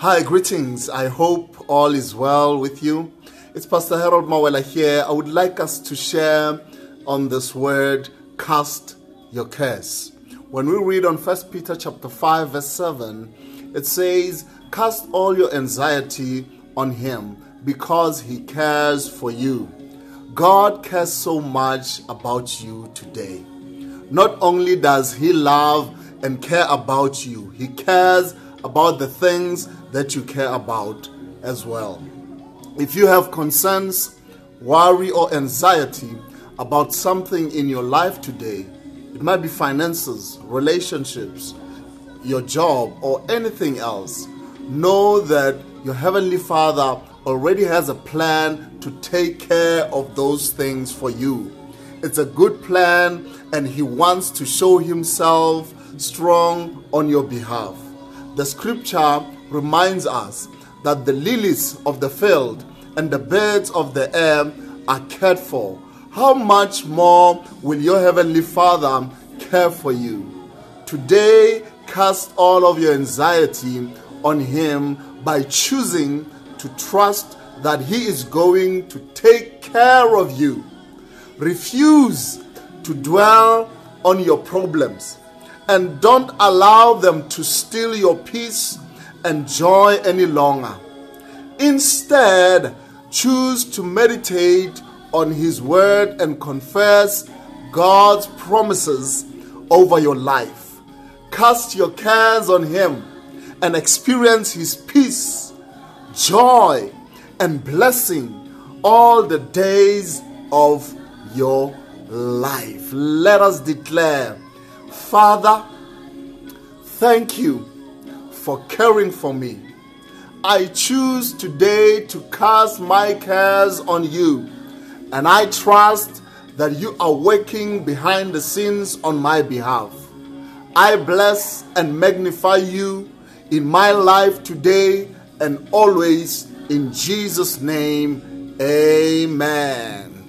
Hi, greetings. I hope all is well with you. It's Pastor Harold Mawela here. I would like us to share on this word, cast your cares. When we read on 1 Peter chapter 5 verse 7, it says, "Cast all your anxiety on him because he cares for you." God cares so much about you today. Not only does he love and care about you, he cares about the things that you care about as well. If you have concerns, worry, or anxiety about something in your life today, it might be finances, relationships, your job, or anything else, know that your Heavenly Father already has a plan to take care of those things for you. It's a good plan, and He wants to show Himself strong on your behalf. The scripture reminds us that the lilies of the field and the birds of the air are cared for. How much more will your heavenly Father care for you? Today, cast all of your anxiety on Him by choosing to trust that He is going to take care of you. Refuse to dwell on your problems and don't allow them to steal your peace and joy any longer. Instead, choose to meditate on His Word and confess God's promises over your life. Cast your cares on Him and experience His peace, joy, and blessing all the days of your life. Let us declare, Father, thank you for caring for me. I choose today to cast my cares on you, and I trust that you are working behind the scenes on my behalf. I bless and magnify you in my life today and always in Jesus' name. Amen.